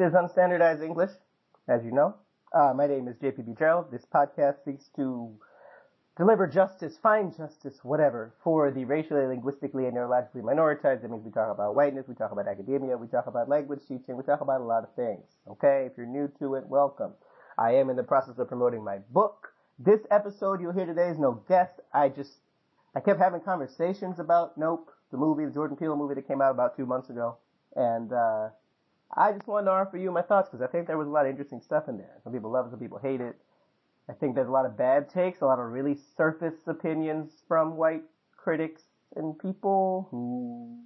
Is Unstandardized English, as you know. Uh, my name is JPB Gerald. This podcast seeks to deliver justice, find justice, whatever, for the racially, linguistically, and neurologically minoritized. That means we talk about whiteness, we talk about academia, we talk about language teaching, we talk about a lot of things. Okay, if you're new to it, welcome. I am in the process of promoting my book. This episode you'll hear today is no guest. I just, I kept having conversations about Nope, the movie, the Jordan Peele movie that came out about two months ago. And, uh, I just wanted to offer you my thoughts because I think there was a lot of interesting stuff in there. Some people love it, some people hate it. I think there's a lot of bad takes, a lot of really surface opinions from white critics and people who,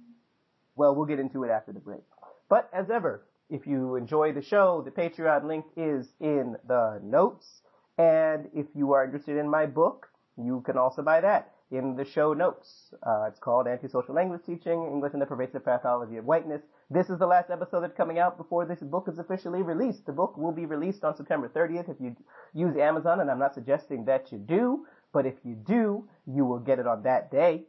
well, we'll get into it after the break. But as ever, if you enjoy the show, the Patreon link is in the notes. And if you are interested in my book, you can also buy that in the show notes. Uh, it's called Antisocial Language Teaching, English and the Pervasive Pathology of Whiteness. This is the last episode that's coming out before this book is officially released. The book will be released on September 30th if you use Amazon, and I'm not suggesting that you do, but if you do, you will get it on that day.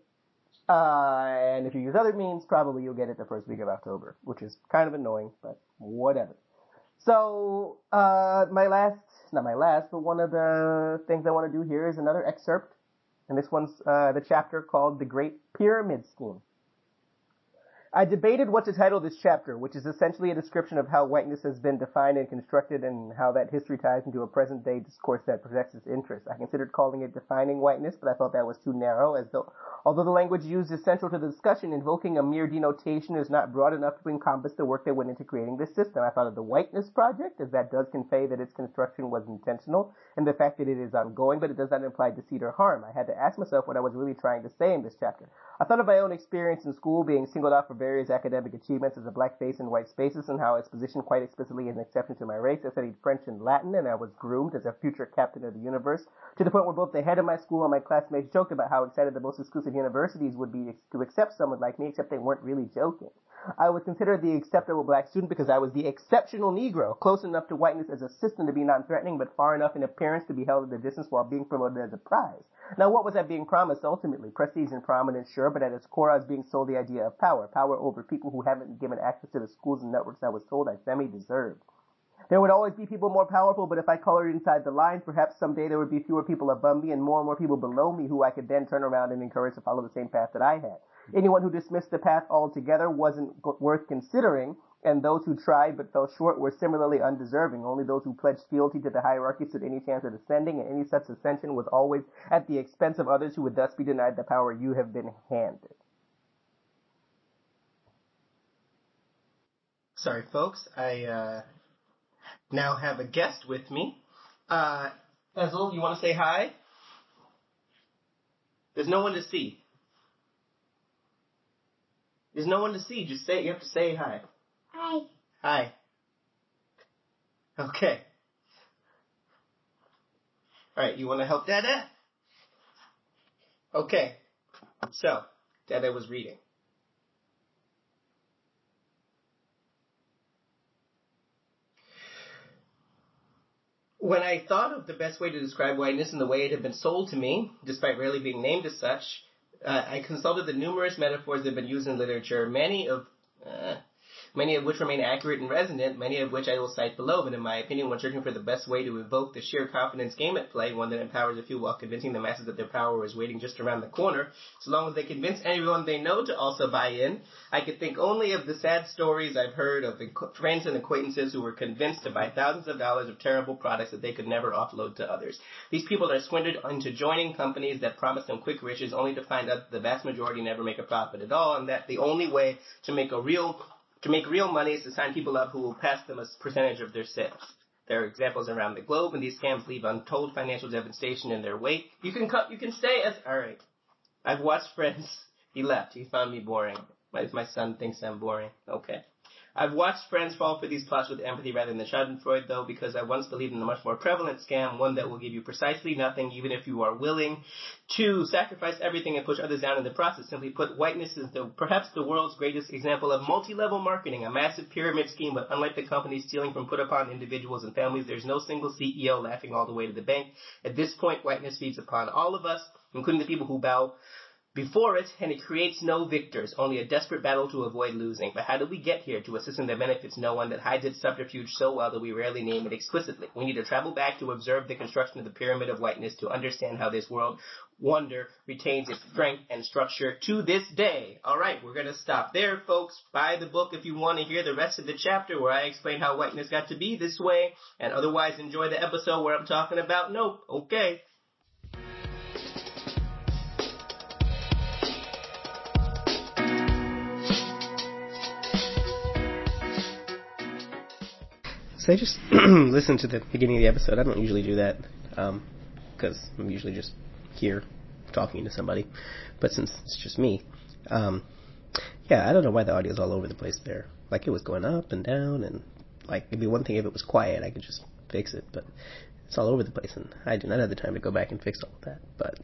Uh, and if you use other means, probably you'll get it the first week of October, which is kind of annoying, but whatever. So, uh, my last, not my last, but one of the things I want to do here is another excerpt and this one's uh, the chapter called The Great Pyramid Scheme. I debated what to title this chapter, which is essentially a description of how whiteness has been defined and constructed and how that history ties into a present day discourse that projects its interests. I considered calling it defining whiteness, but I thought that was too narrow as though, although the language used is central to the discussion, invoking a mere denotation is not broad enough to encompass the work that went into creating this system. I thought of the whiteness project, as that does convey that its construction was intentional and the fact that it is ongoing, but it does not imply deceit or harm. I had to ask myself what I was really trying to say in this chapter. I thought of my own experience in school being singled out for various academic achievements as a black face in white spaces and how it's positioned quite explicitly as an exception to my race. I studied French and Latin and I was groomed as a future captain of the universe to the point where both the head of my school and my classmates joked about how excited the most exclusive universities would be to accept someone like me, except they weren't really joking. I was considered the acceptable black student because I was the exceptional Negro, close enough to whiteness as a system to be non-threatening, but far enough in appearance to be held at a distance while being promoted as a prize. Now, what was I being promised ultimately? Prestige and prominence, sure, but at its core, I was being sold the idea of power. Power over people who haven't been given access to the schools and networks I was told I semi-deserved. There would always be people more powerful, but if I colored inside the lines, perhaps someday there would be fewer people above me and more and more people below me who I could then turn around and encourage to follow the same path that I had. Anyone who dismissed the path altogether wasn't worth considering, and those who tried but fell short were similarly undeserving. Only those who pledged fealty to the hierarchy stood any chance of ascending, and any such ascension was always at the expense of others who would thus be denied the power you have been handed. Sorry, folks. I uh, now have a guest with me. Uh, you want to say hi? There's no one to see. There's no one to see. Just say, you have to say hi. Hi. Hi. Okay. Alright, you want to help Dada? Okay. So, Dada was reading. When I thought of the best way to describe whiteness and the way it had been sold to me, despite rarely being named as such, uh, I consulted the numerous metaphors that have been used in literature, many of uh, many of which remain accurate and resonant, many of which I will cite below, but in my opinion, when searching for the best way to evoke the sheer confidence game at play, one that empowers a few while convincing the masses that their power is waiting just around the corner, so long as they convince anyone they know to also buy in, I could think only of the sad stories I've heard of friends and acquaintances who were convinced to buy thousands of dollars of terrible products that they could never offload to others. These people are swindled into joining companies that promise them quick riches only to find out that the vast majority never make a profit at all and that the only way to make a real to make real money is to sign people up who will pass them a percentage of their sales. There are examples around the globe, and these scams leave untold financial devastation in their wake. You can cut, you can stay as all right. I've watched Friends. He left. He found me boring. My, my son thinks I'm boring. Okay. I've watched friends fall for these plots with empathy rather than Schadenfreude, though, because I once believed in a much more prevalent scam, one that will give you precisely nothing, even if you are willing to sacrifice everything and push others down in the process. Simply put, whiteness is the, perhaps the world's greatest example of multi-level marketing, a massive pyramid scheme, but unlike the companies stealing from put upon individuals and families, there's no single CEO laughing all the way to the bank. At this point, whiteness feeds upon all of us, including the people who bow before it, and it creates no victors, only a desperate battle to avoid losing. But how did we get here to a system that benefits no one, that hides its subterfuge so well that we rarely name it explicitly? We need to travel back to observe the construction of the pyramid of whiteness to understand how this world wonder retains its strength and structure to this day. Alright, we're gonna stop there, folks. Buy the book if you want to hear the rest of the chapter where I explain how whiteness got to be this way, and otherwise enjoy the episode where I'm talking about nope. Okay. So I just listened to the beginning of the episode. I don't usually do that because um, I'm usually just here talking to somebody. But since it's just me, um, yeah, I don't know why the audio is all over the place there. Like it was going up and down, and like it'd be one thing if it was quiet, I could just fix it. But it's all over the place, and I do not have the time to go back and fix all of that. But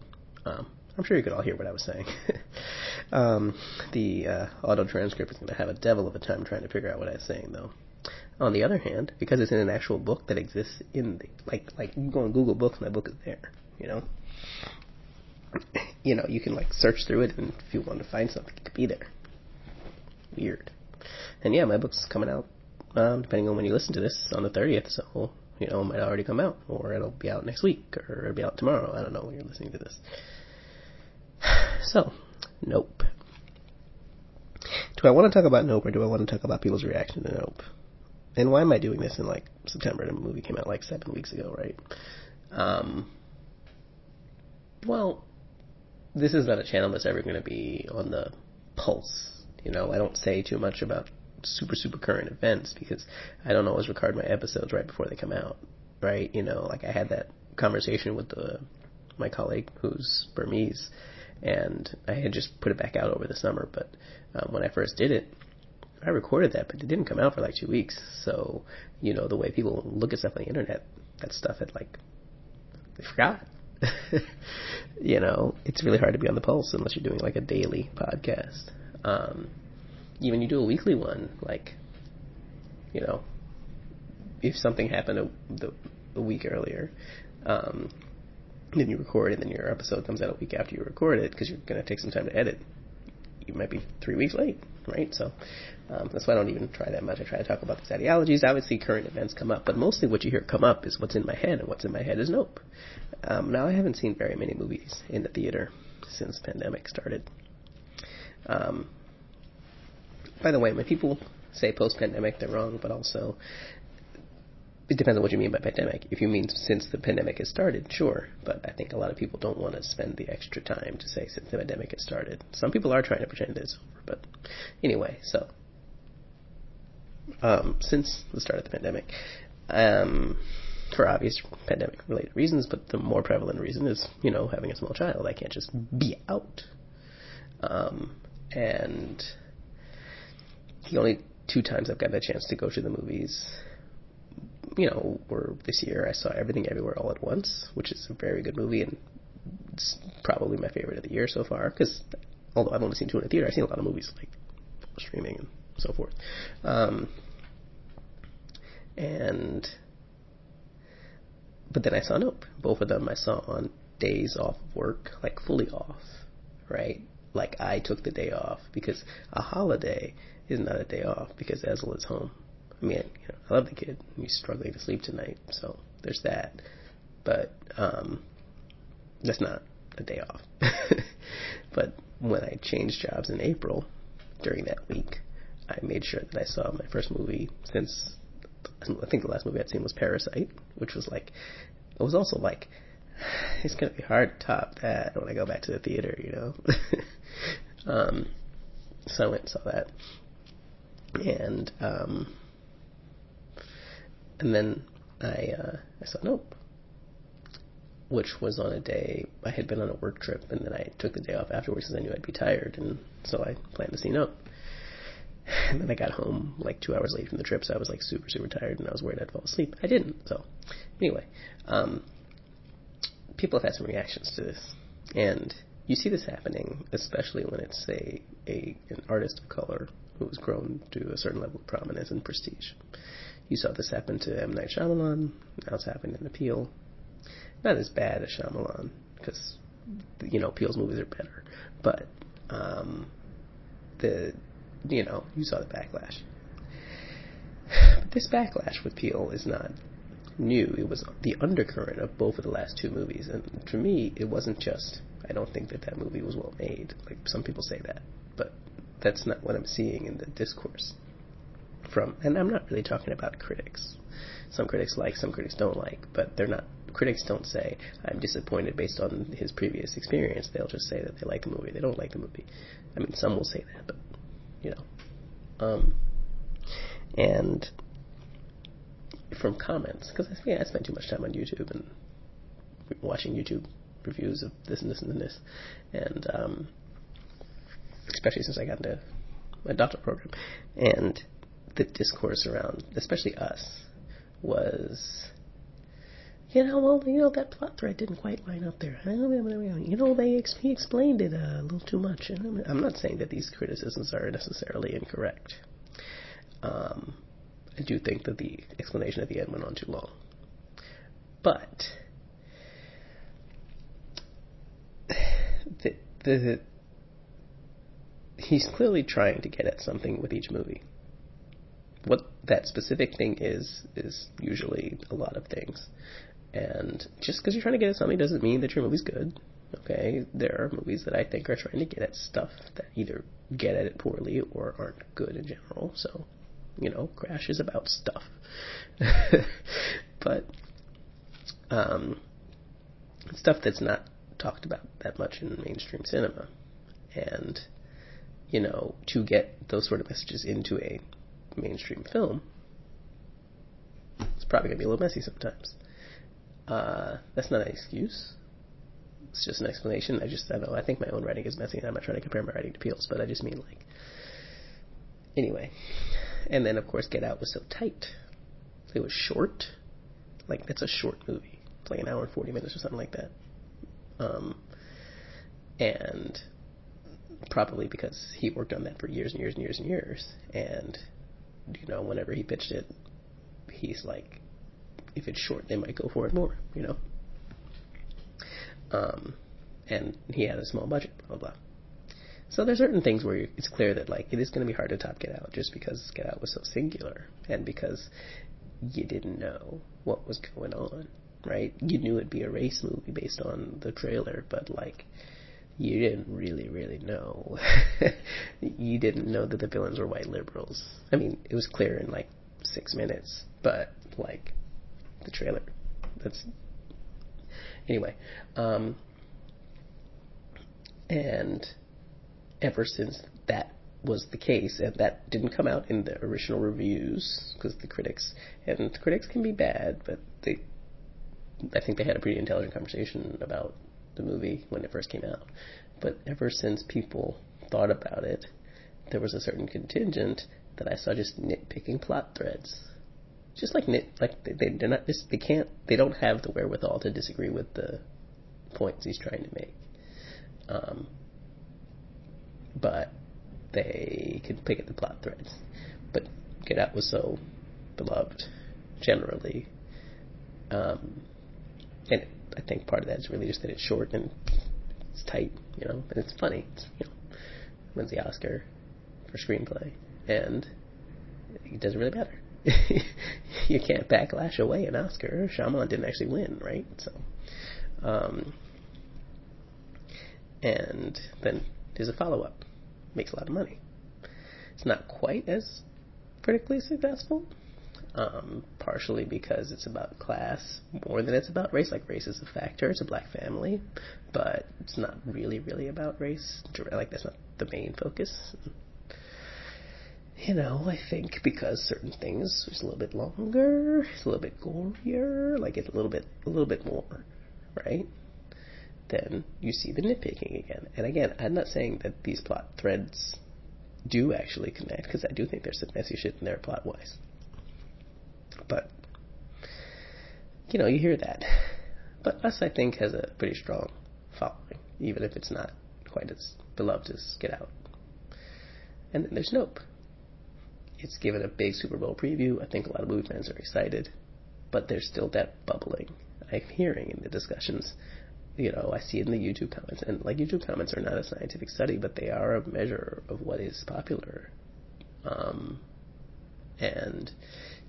um, I'm sure you could all hear what I was saying. um, the uh, auto transcript is going to have a devil of a time trying to figure out what I was saying, though. On the other hand, because it's in an actual book that exists in the like like you go on Google Books and that book is there, you know. You know, you can like search through it and if you want to find something, it could be there. Weird. And yeah, my book's coming out, um, depending on when you listen to this, on the thirtieth, so you know, it might already come out, or it'll be out next week, or it'll be out tomorrow. I don't know when you're listening to this. So, Nope. Do I want to talk about Nope, or do I want to talk about people's reaction to Nope? And why am I doing this in like September? The movie came out like seven weeks ago, right? Um, well, this is not a channel that's ever going to be on the pulse. You know, I don't say too much about super super current events because I don't always record my episodes right before they come out, right? You know, like I had that conversation with the my colleague who's Burmese, and I had just put it back out over the summer. But um, when I first did it, I recorded that, but it didn't come out for like two weeks. So, you know, the way people look at stuff on the internet, that stuff had like, they forgot. you know, it's really hard to be on the pulse unless you're doing like a daily podcast. Um, even you do a weekly one, like, you know, if something happened a, the, a week earlier, um, then you record it, and then your episode comes out a week after you record it because you're going to take some time to edit. You might be three weeks late, right? So um, that's why I don't even try that much. I try to talk about these ideologies. Obviously, current events come up, but mostly what you hear come up is what's in my head, and what's in my head is Nope. Um, now, I haven't seen very many movies in the theater since pandemic started. Um, by the way, when people say post-pandemic, they're wrong, but also it depends on what you mean by pandemic. If you mean since the pandemic has started, sure, but I think a lot of people don't want to spend the extra time to say since the pandemic has started. Some people are trying to pretend it's over, but anyway, so um, since the start of the pandemic, um, for obvious pandemic-related reasons, but the more prevalent reason is, you know, having a small child. I can't just be out. Um, and the only two times I've gotten a chance to go to the movies, you know, were this year. I saw Everything Everywhere All at Once, which is a very good movie and it's probably my favorite of the year so far. Because although I've only seen two in a theater, I've seen a lot of movies like streaming and so forth. Um, and but then I saw Nope. Both of them I saw on days off work, like fully off, right? Like I took the day off because a holiday is not a day off because Ezel is home. I mean, you know, I love the kid. He's struggling to sleep tonight, so there's that. But um, that's not a day off. but when I changed jobs in April, during that week, I made sure that I saw my first movie since I think the last movie I'd seen was Parasite, which was like it was also like it's gonna be hard to top that when I go back to the theater, you know. um, so I went and saw that, and um, and then I uh, I saw Nope, which was on a day I had been on a work trip, and then I took the day off afterwards because I knew I'd be tired, and so I planned to see Nope. And then I got home like two hours late from the trip, so I was like super, super tired, and I was worried I'd fall asleep. I didn't. So, anyway, um, people have had some reactions to this, and you see this happening, especially when it's a, a an artist of color who has grown to a certain level of prominence and prestige. You saw this happen to M Night Shyamalan. Now it's happening in Appeal. Not as bad as Shyamalan, because you know Peele's movies are better, but um, the you know you saw the backlash. But this backlash with Peele is not new. It was the undercurrent of both of the last two movies, and to me, it wasn't just. I don't think that that movie was well made. Like some people say that, but that's not what I'm seeing in the discourse from. And I'm not really talking about critics. Some critics like, some critics don't like, but they're not. Critics don't say I'm disappointed based on his previous experience. They'll just say that they like the movie. They don't like the movie. I mean, some will say that, but you know. Um, and from comments because I, yeah, I spent too much time on YouTube and watching YouTube reviews of this and this and this, and um, especially since I got into my doctoral program, and the discourse around, especially us, was, you know, well, you know, that plot thread didn't quite line up there. You know, they ex- he explained it a little too much. And I'm not saying that these criticisms are necessarily incorrect. Um, I do think that the explanation at the end went on too long. But the, the he's clearly trying to get at something with each movie. What that specific thing is is usually a lot of things. And just because you're trying to get at something doesn't mean that your movie's good. Okay, there are movies that I think are trying to get at stuff that either get at it poorly or aren't good in general. So you know, Crash is about stuff. but um, stuff that's not talked about that much in mainstream cinema. And, you know, to get those sort of messages into a mainstream film, it's probably going to be a little messy sometimes. Uh, that's not an excuse. It's just an explanation. I just, I know, I think my own writing is messy, and I'm not trying to compare my writing to Peele's, but I just mean, like, anyway. And then, of course, Get Out was so tight. It was short. Like, it's a short movie. It's like an hour and 40 minutes or something like that. Um, and probably because he worked on that for years and years and years and years. And, you know, whenever he pitched it, he's like, if it's short, they might go for it more, you know? Um, and he had a small budget, blah, blah. So there's certain things where it's clear that like it is going to be hard to top Get Out just because Get Out was so singular and because you didn't know what was going on, right? You knew it'd be a race movie based on the trailer, but like you didn't really, really know. you didn't know that the villains were white liberals. I mean, it was clear in like six minutes, but like the trailer, that's anyway. Um, and ever since that was the case, and that didn't come out in the original reviews because the critics and the critics can be bad, but they, I think they had a pretty intelligent conversation about the movie when it first came out. But ever since people thought about it, there was a certain contingent that I saw just nitpicking plot threads, just like nit, like they, they're not just they can't they don't have the wherewithal to disagree with the points he's trying to make. Um, but they could pick at the plot threads. But Get Out was so beloved generally, um, and I think part of that is really just that it's short and it's tight, you know, and it's funny. It's, you know, wins the Oscar for screenplay, and it doesn't really matter. you can't backlash away an Oscar. Shyamalan didn't actually win, right? So, um, and then there's a follow up. Makes a lot of money. It's not quite as critically successful, um, partially because it's about class more than it's about race. Like race is a factor. It's a black family, but it's not really, really about race. Like that's not the main focus. You know, I think because certain things it's a little bit longer, it's a little bit gorier, like it's a little bit, a little bit more, right? then you see the nitpicking again. And again, I'm not saying that these plot threads do actually connect, because I do think there's some messy shit in there plot wise. But, you know, you hear that. But Us, I think, has a pretty strong following, even if it's not quite as beloved as Get Out. And then there's Nope. It's given a big Super Bowl preview. I think a lot of movie fans are excited, but there's still that bubbling I'm hearing in the discussions you know, I see it in the YouTube comments, and like YouTube comments are not a scientific study, but they are a measure of what is popular. Um, and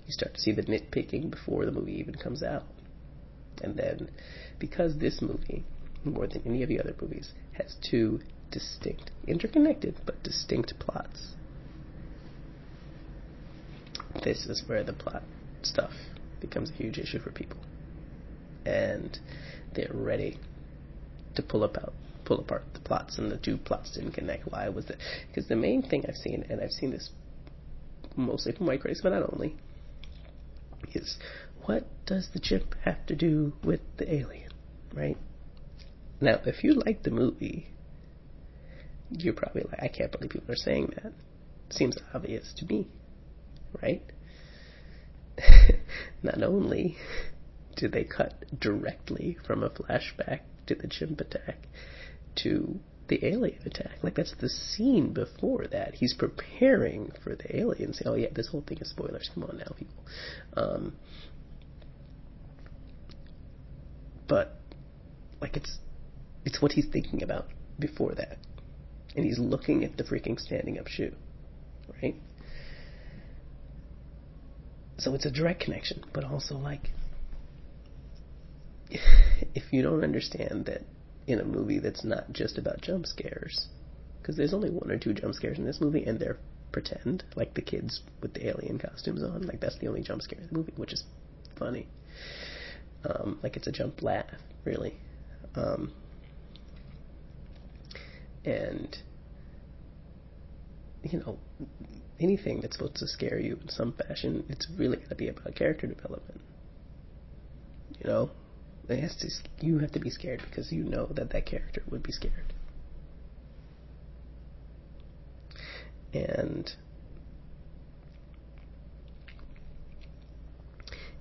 you start to see the nitpicking before the movie even comes out. And then, because this movie, more than any of the other movies, has two distinct, interconnected, but distinct plots, this is where the plot stuff becomes a huge issue for people. And they're ready to pull apart pull apart the plots and the two plots didn't connect. Why was it? Because the main thing I've seen, and I've seen this mostly from white critics, but not only, is what does the chip have to do with the alien, right? Now, if you like the movie, you're probably like, I can't believe people are saying that. Seems obvious to me, right? Not only did they cut directly from a flashback to the chimp attack to the alien attack. Like that's the scene before that. He's preparing for the aliens. Oh yeah, this whole thing is spoilers. Come on now, people. Um, but like it's it's what he's thinking about before that, and he's looking at the freaking standing up shoe, right? So it's a direct connection, but also like if you don't understand that in a movie that's not just about jump scares, because there's only one or two jump scares in this movie, and they're pretend, like the kids with the alien costumes on, like that's the only jump scare in the movie, which is funny. Um, like it's a jump laugh, really. Um, and you know, anything that's supposed to scare you in some fashion, it's really got to be about character development. You know, has to, you have to be scared because you know that that character would be scared. And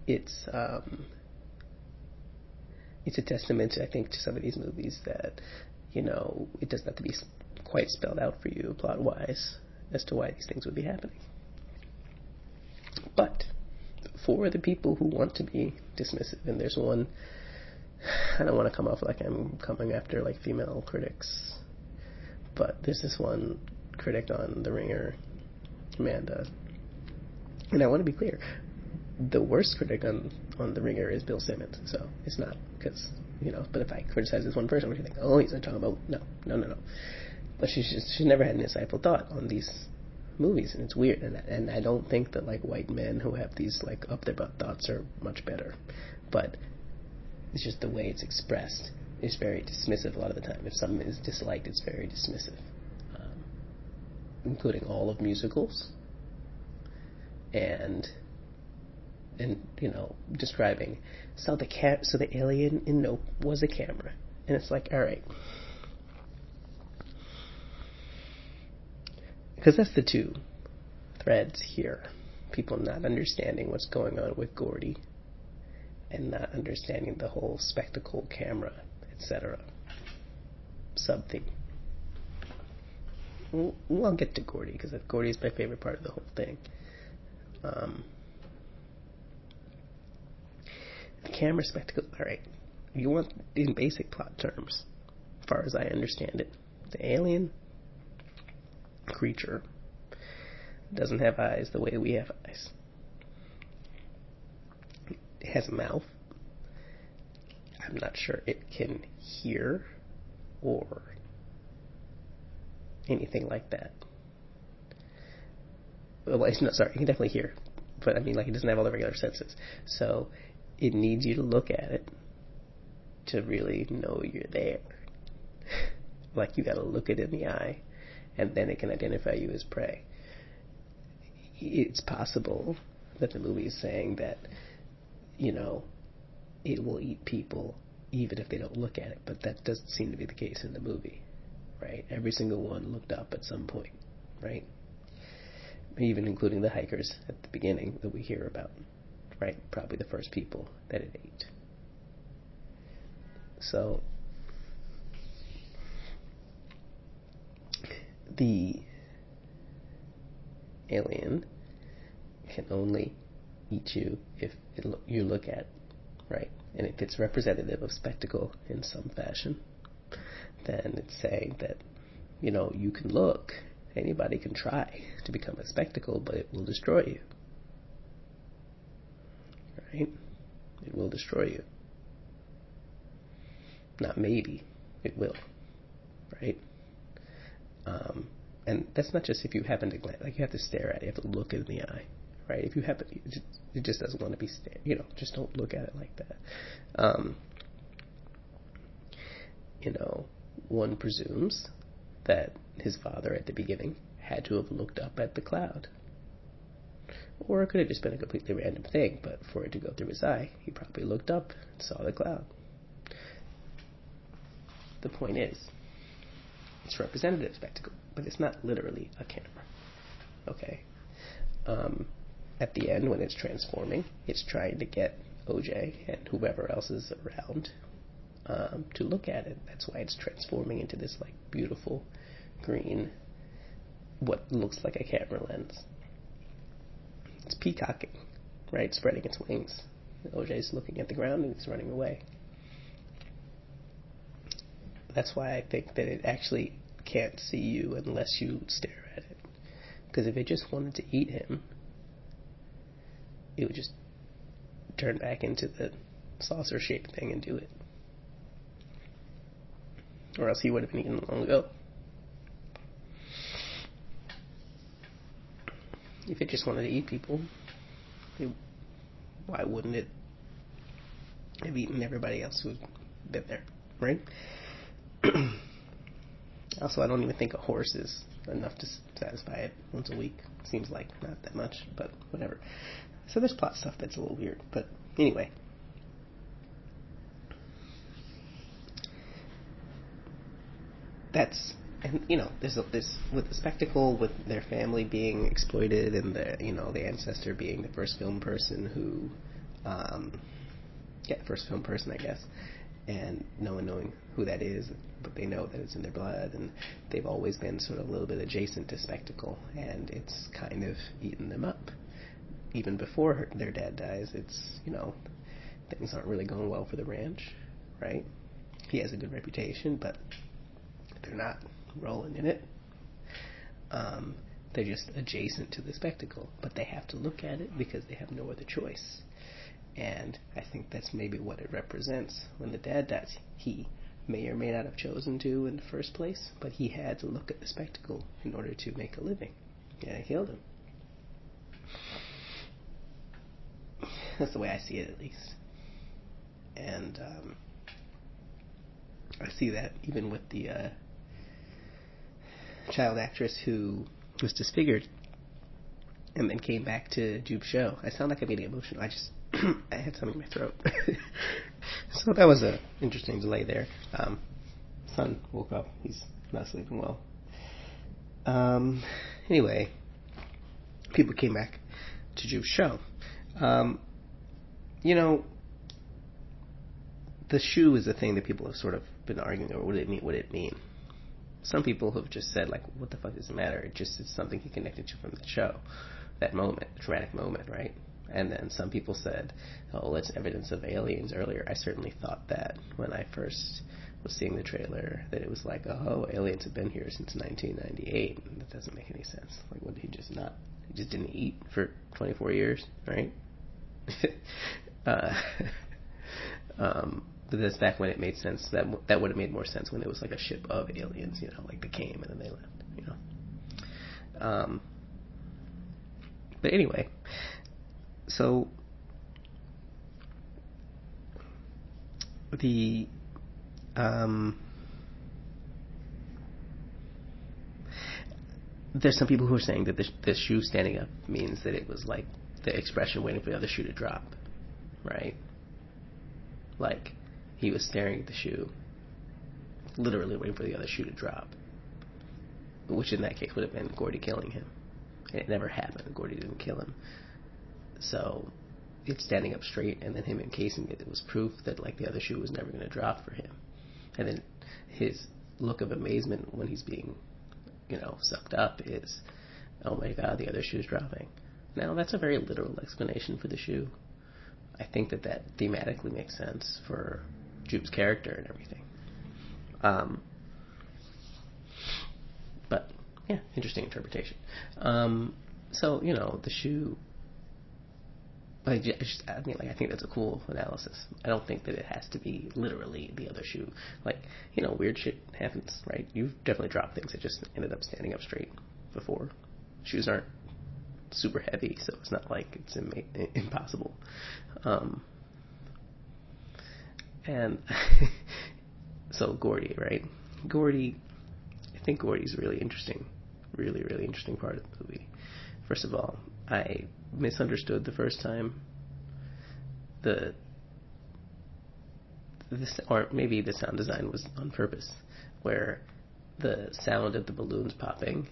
it's um, it's a testament, I think, to some of these movies that you know it doesn't have to be quite spelled out for you plot wise as to why these things would be happening. But for the people who want to be dismissive, and there's one I don't want to come off like I'm coming after like female critics, but there's this one critic on The Ringer, Amanda, and I want to be clear. The worst critic on on The Ringer is Bill Simmons, so it's not because you know. But if I criticize this one person, what do you think? Oh, he's not talking about no, no, no, no. But she's just she's never had an insightful thought on these movies, and it's weird. And and I don't think that like white men who have these like up their butt thoughts are much better. But it's just the way it's expressed is very dismissive a lot of the time. If something is disliked, it's very dismissive, um, including all of musicals and and you know describing so the so the alien in Nope was a camera, and it's like all right. Because that's the two threads here. People not understanding what's going on with Gordy and not understanding the whole spectacle, camera, etc. Theme. We'll, we'll get to Gordy because Gordy is my favorite part of the whole thing. Um, the camera spectacle. All right, you want in basic plot terms, as far as I understand it, the alien creature doesn't have eyes the way we have eyes has a mouth. I'm not sure it can hear or anything like that. Well, it's not sorry, it can definitely hear, but I mean, like, it doesn't have all the regular senses. So it needs you to look at it to really know you're there. like, you got to look it in the eye, and then it can identify you as prey. It's possible that the movie is saying that you know, it will eat people even if they don't look at it. But that doesn't seem to be the case in the movie, right? Every single one looked up at some point, right? Even including the hikers at the beginning that we hear about, right? Probably the first people that it ate. So, the alien can only you if lo- you look at, right? And if it's representative of spectacle in some fashion, then it's saying that, you know, you can look, anybody can try to become a spectacle, but it will destroy you. Right? It will destroy you. Not maybe, it will. Right? Um, and that's not just if you happen to glance, like you have to stare at it, you have to look it in the eye, right? If you happen, it just, it just doesn't want to be, you know, just don't look at it like that. Um, you know, one presumes that his father at the beginning had to have looked up at the cloud. Or it could have just been a completely random thing, but for it to go through his eye, he probably looked up and saw the cloud. The point is, it's representative spectacle, but it's not literally a camera. Okay? Um, at the end, when it's transforming, it's trying to get OJ and whoever else is around um, to look at it. That's why it's transforming into this like beautiful green, what looks like a camera lens. It's peacocking, right? Spreading its wings. OJ's looking at the ground and it's running away that's why I think that it actually can't see you unless you stare at it. Because if it just wanted to eat him, it would just turn back into the saucer shaped thing and do it. Or else he would have been eaten long ago. If it just wanted to eat people, it, why wouldn't it have eaten everybody else who's been there, right? also, I don't even think a horse is enough to satisfy it once a week. Seems like not that much, but whatever. So there's plot stuff that's a little weird, but anyway. That's and you know there's a, this with the spectacle with their family being exploited and the you know the ancestor being the first film person who um yeah first film person I guess and no one knowing who that is, but they know that it's in their blood, and they've always been sort of a little bit adjacent to spectacle, and it's kind of eaten them up. Even before her, their dad dies, it's you know things aren't really going well for the ranch, right? He has a good reputation, but they're not rolling in it. Um, they're just adjacent to the spectacle, but they have to look at it because they have no other choice. And I think that's maybe what it represents. When the dad dies, he may or may not have chosen to in the first place, but he had to look at the spectacle in order to make a living. And it killed him. That's the way I see it, at least. And um, I see that even with the uh, child actress who was disfigured and then came back to Jupe's show. I sound like I'm getting emotional. I just I had something in my throat. so that was an interesting delay there. Um, son woke up. He's not sleeping well. Um, anyway, people came back to Jupe's show. Um, you know, the shoe is a thing that people have sort of been arguing over. What did it mean? What did it mean? Some people have just said like, "What the fuck does it matter?" It just is something he connected to from the show, that moment, the traumatic moment, right? And then some people said, oh, it's evidence of aliens earlier. I certainly thought that when I first was seeing the trailer, that it was like, oh, aliens have been here since 1998. That doesn't make any sense. Like, what, did he just not, he just didn't eat for 24 years, right? uh, um, but that's back when it made sense. That that would have made more sense when it was like a ship of aliens, you know, like they came and then they left, you know. Um, but anyway, so the um, there's some people who are saying that the, the shoe standing up means that it was like the expression waiting for the other shoe to drop, right? Like he was staring at the shoe, literally waiting for the other shoe to drop, which in that case would have been Gordy killing him. And it never happened. Gordy didn't kill him. So it's standing up straight and then him encasing it, it was proof that like the other shoe was never going to drop for him. And then his look of amazement when he's being, you know, sucked up is, oh my god, the other shoe's dropping. Now that's a very literal explanation for the shoe, I think that that thematically makes sense for Jupe's character and everything. Um, but yeah, interesting interpretation. Um, so you know, the shoe. I just, I mean, like, I think that's a cool analysis. I don't think that it has to be literally the other shoe. Like, you know, weird shit happens, right? You've definitely dropped things that just ended up standing up straight before. Shoes aren't super heavy, so it's not like it's Im- impossible. Um, and so Gordy, right? Gordy, I think Gordy's really interesting, really, really interesting part of the movie. First of all, I misunderstood the first time. The this, or maybe the sound design was on purpose, where the sound of the balloons popping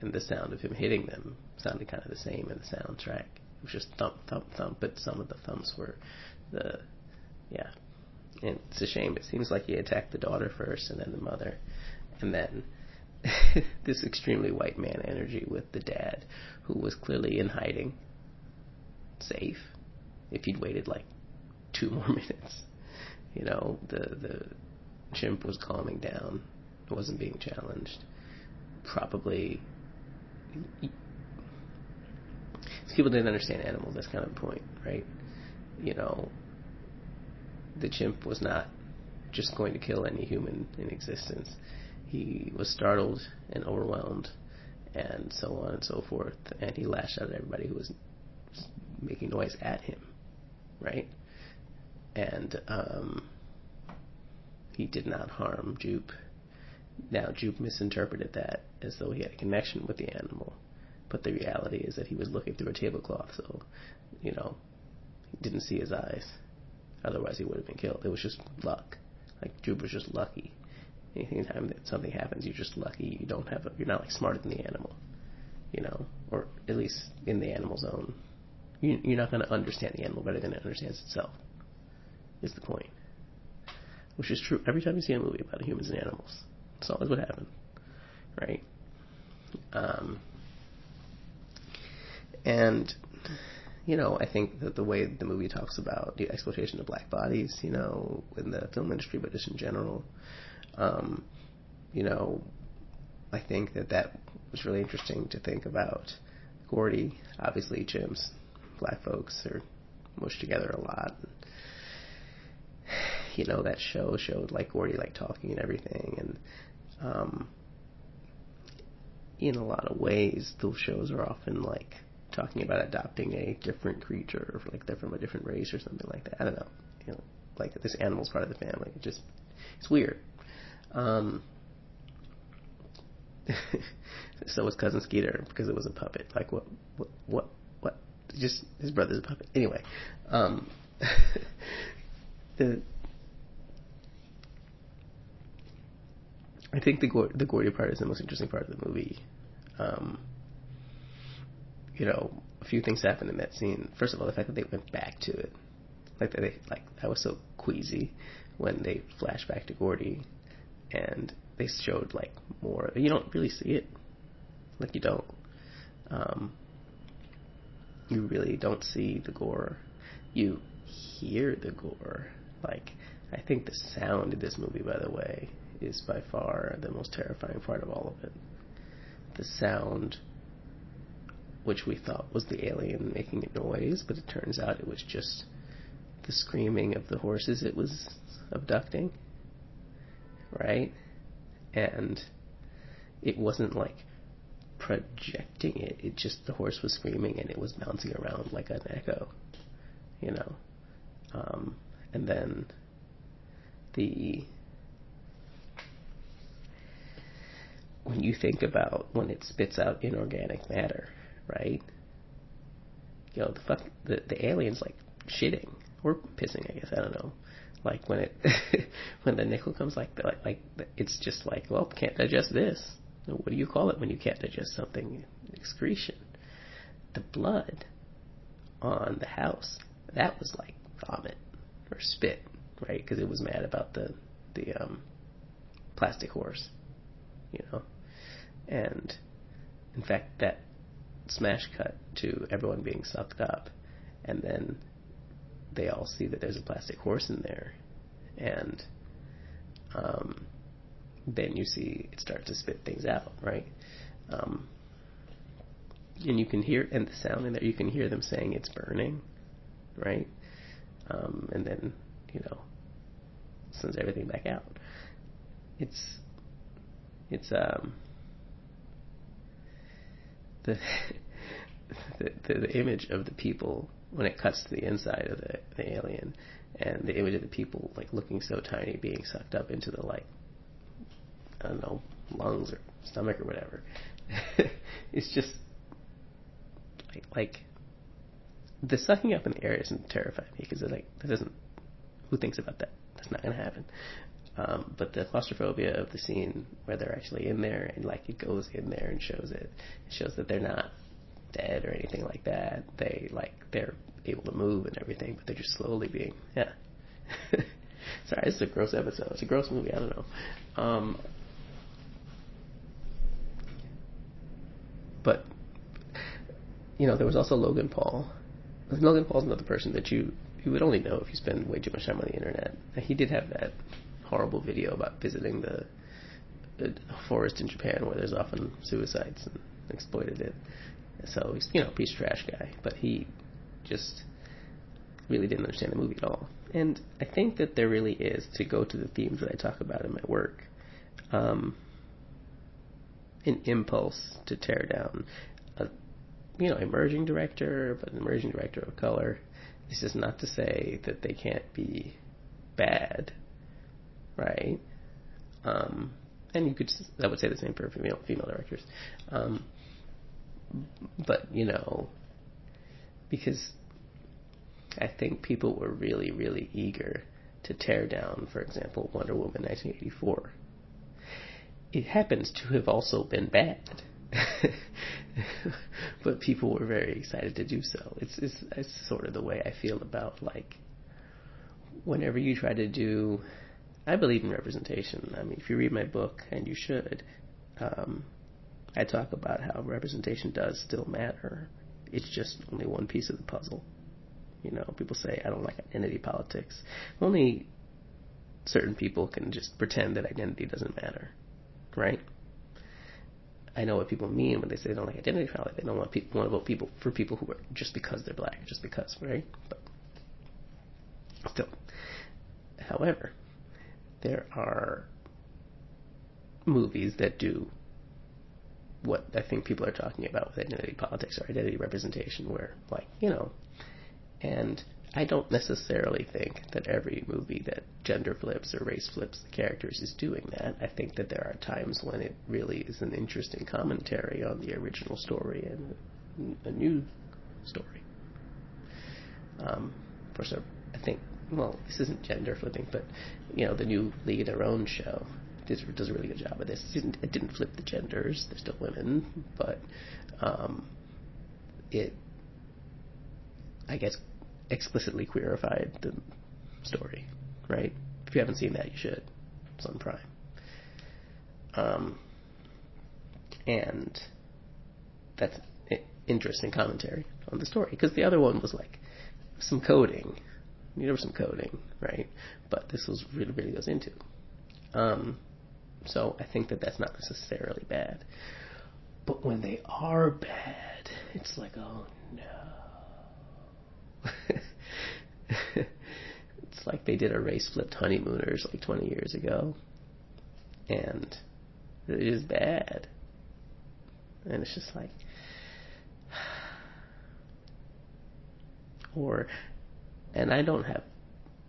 and the sound of him hitting them sounded kind of the same in the soundtrack. It was just thump, thump, thump, but some of the thumps were the, yeah. And it's a shame. It seems like he attacked the daughter first and then the mother. And then this extremely white man energy with the dad, who was clearly in hiding, safe, if he'd waited like two more minutes. You know, the, the chimp was calming down, it wasn't being challenged. Probably people didn't understand animals. That's kind of the point, right? You know, the chimp was not just going to kill any human in existence. He was startled and overwhelmed, and so on and so forth. And he lashed out at everybody who was making noise at him, right? And um, he did not harm Jupe. Now, Jupe misinterpreted that as though he had a connection with the animal but the reality is that he was looking through a tablecloth, so, you know, he didn't see his eyes. Otherwise, he would have been killed. It was just luck. Like, Jupe was just lucky. Anytime that something happens, you're just lucky. You don't have a, you're not like smarter than the animal, you know, or at least in the animal's own. You, you're not going to understand the animal better than it understands itself. Is the point? Which is true every time you see a movie about humans and animals. It's always what happened, right? Um, and you know, I think that the way the movie talks about the exploitation of black bodies, you know, in the film industry, but just in general, um, you know, I think that that was really interesting to think about. Gordy, obviously, Jim's black folks are mushed together a lot. You know, that show showed like Gordy like talking and everything, and um, in a lot of ways, those shows are often like talking about adopting a different creature, or like they're from a different race or something like that. I don't know. You know, like this animal's part of the family. It just it's weird. Um, so was cousin Skeeter because it was a puppet. Like what? What? What? What? Just his brother's a puppet. Anyway, um, the I think the the Gordy part is the most interesting part of the movie. Um, you know, a few things happened in that scene. First of all, the fact that they went back to it, like they like I was so queasy when they flashed back to Gordy, and they showed like more. You don't really see it, like you don't. Um, you really don't see the gore. You hear the gore. Like I think the sound of this movie, by the way, is by far the most terrifying part of all of it. The sound which we thought was the alien making a noise, but it turns out it was just the screaming of the horses it was abducting. Right? And it wasn't like projecting it, it just, the horse was screaming and it was bouncing around like an echo, you know? Um, and then the when you think about when it spits out inorganic matter, right? You know, the fuck, the, the alien's like shitting or pissing, I guess. I don't know. Like when it, when the nickel comes, like, like, like, it's just like, well, can't digest this. What do you call it when you can't digest something? Excretion. The blood on the house, that was like vomit or spit, right? Because it was mad about the the um, plastic horse, you know. And in fact, that smash cut to everyone being sucked up, and then they all see that there's a plastic horse in there, and um, then you see it start to spit things out, right? Um, and you can hear, and the sound in there, you can hear them saying it's burning, right? Um, and then, you know, sends everything back out. It's, it's, um, the, the, the, the image of the people when it cuts to the inside of the, the alien and the image of the people like looking so tiny being sucked up into the like I don't know lungs or stomach or whatever. it's just like like the sucking up in the air isn't terrifying me because like that doesn't who thinks about that that's not to happen. Um, but the claustrophobia of the scene where they're actually in there and like it goes in there and shows it, it shows that they're not dead or anything like that. They like they're able to move and everything, but they're just slowly being yeah. Sorry, this is a gross episode. It's a gross movie. I don't know. Um, but you know, there was also Logan Paul. Logan Paul's another person that you you would only know if you spend way too much time on the internet. He did have that horrible video about visiting the, the forest in Japan where there's often suicides and exploited it. So he's you know of trash guy, but he just really didn't understand the movie at all. And I think that there really is to go to the themes that I talk about in my work. Um, an impulse to tear down a you know emerging director, but an emerging director of color. This is not to say that they can't be bad, right? Um, and you could I would say the same for female female directors. Um, but you know, because I think people were really really eager to tear down, for example, Wonder Woman 1984 it happens to have also been bad. but people were very excited to do so. It's, it's it's sort of the way I feel about like whenever you try to do I believe in representation. I mean, if you read my book, and you should, um, I talk about how representation does still matter. It's just only one piece of the puzzle. You know, people say I don't like identity politics. Only certain people can just pretend that identity doesn't matter right? I know what people mean when they say they don't like identity politics. They don't want people want to vote people for people who are just because they're black, just because, right? But still, however, there are movies that do what I think people are talking about with identity politics or identity representation, where like you know, and I don't necessarily think that every movie that gender flips or race flips the characters is doing that. I think that there are times when it really is an interesting commentary on the original story and a new story. Um, for so, I think, well, this isn't gender flipping, but you know, the new League of Their Own show does, does a really good job of this. It didn't, it didn't flip the genders; they're still women, but um, it, I guess, explicitly queerified the story, right? If you haven't seen that, you should. It's on Prime. Um, and that's interesting commentary on the story because the other one was like some coding. Was some coding, right? But this was really, really goes into. Um, so I think that that's not necessarily bad. But when they are bad, it's like, oh no it's like they did a race flipped honeymooners like 20 years ago. And it is bad. And it's just like. or. And I don't have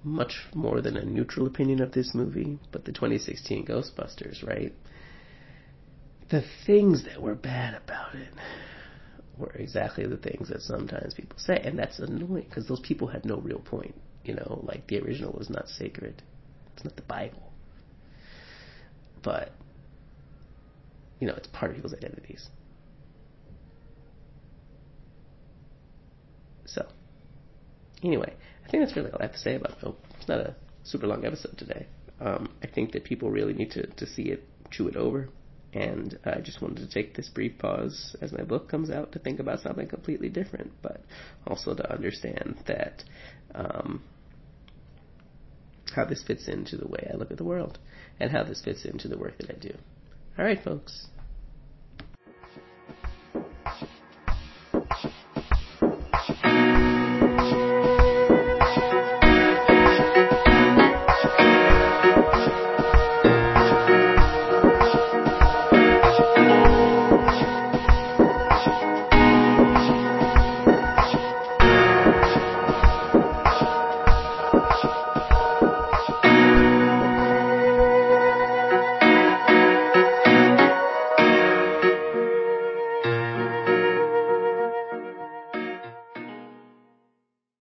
much more than a neutral opinion of this movie, but the 2016 Ghostbusters, right? The things that were bad about it were exactly the things that sometimes people say, and that's annoying because those people had no real point. You know, like the original was not sacred; it's not the Bible, but you know, it's part of people's identities. So, anyway, I think that's really all I have to say about it. It's not a super long episode today. Um, I think that people really need to, to see it, chew it over, And I just wanted to take this brief pause as my book comes out to think about something completely different, but also to understand that um, how this fits into the way I look at the world and how this fits into the work that I do. All right, folks.